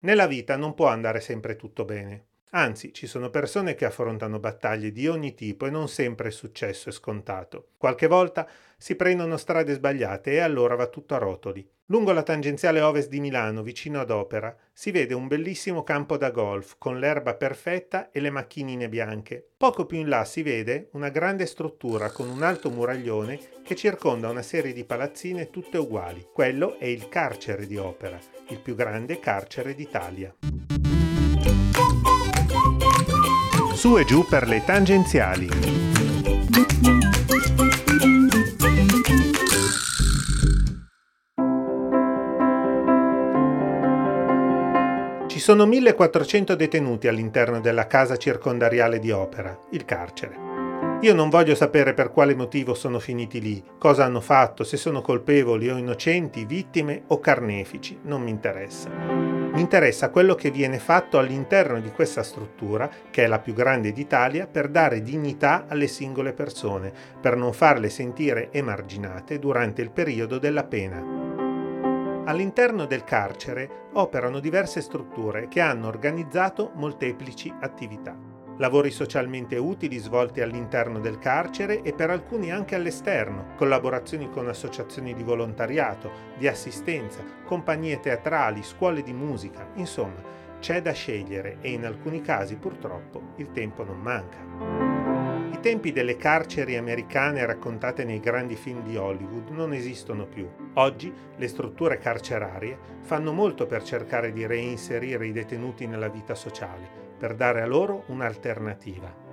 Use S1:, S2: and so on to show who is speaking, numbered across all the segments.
S1: Nella vita non può andare sempre tutto bene. Anzi, ci sono persone che affrontano battaglie di ogni tipo e non sempre il successo è scontato. Qualche volta si prendono strade sbagliate e allora va tutto a rotoli. Lungo la tangenziale ovest di Milano, vicino ad Opera, si vede un bellissimo campo da golf con l'erba perfetta e le macchinine bianche. Poco più in là si vede una grande struttura con un alto muraglione che circonda una serie di palazzine tutte uguali. Quello è il carcere di Opera, il più grande carcere d'Italia. Su e giù per le tangenziali. Ci sono 1400 detenuti all'interno della casa circondariale di Opera, il carcere. Io non voglio sapere per quale motivo sono finiti lì, cosa hanno fatto, se sono colpevoli o innocenti, vittime o carnefici, non mi interessa. Mi interessa quello che viene fatto all'interno di questa struttura, che è la più grande d'Italia, per dare dignità alle singole persone, per non farle sentire emarginate durante il periodo della pena. All'interno del carcere operano diverse strutture che hanno organizzato molteplici attività lavori socialmente utili svolti all'interno del carcere e per alcuni anche all'esterno, collaborazioni con associazioni di volontariato, di assistenza, compagnie teatrali, scuole di musica, insomma, c'è da scegliere e in alcuni casi purtroppo il tempo non manca. I tempi delle carceri americane raccontate nei grandi film di Hollywood non esistono più. Oggi le strutture carcerarie fanno molto per cercare di reinserire i detenuti nella vita sociale, per dare a loro un'alternativa.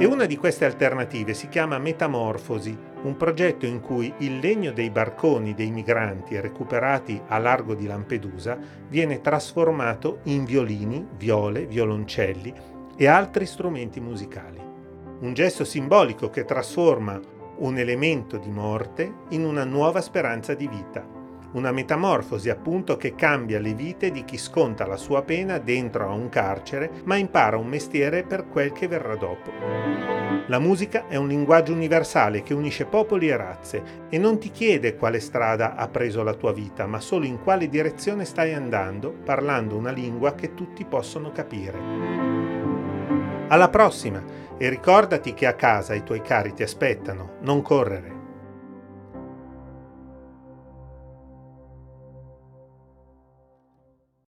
S1: E una di queste alternative si chiama Metamorfosi, un progetto in cui il legno dei barconi dei migranti recuperati a largo di Lampedusa viene trasformato in violini, viole, violoncelli e altri strumenti musicali. Un gesto simbolico che trasforma un elemento di morte in una nuova speranza di vita una metamorfosi appunto che cambia le vite di chi sconta la sua pena dentro a un carcere ma impara un mestiere per quel che verrà dopo. La musica è un linguaggio universale che unisce popoli e razze e non ti chiede quale strada ha preso la tua vita, ma solo in quale direzione stai andando, parlando una lingua che tutti possono capire. Alla prossima e ricordati che a casa i tuoi cari ti aspettano, non correre.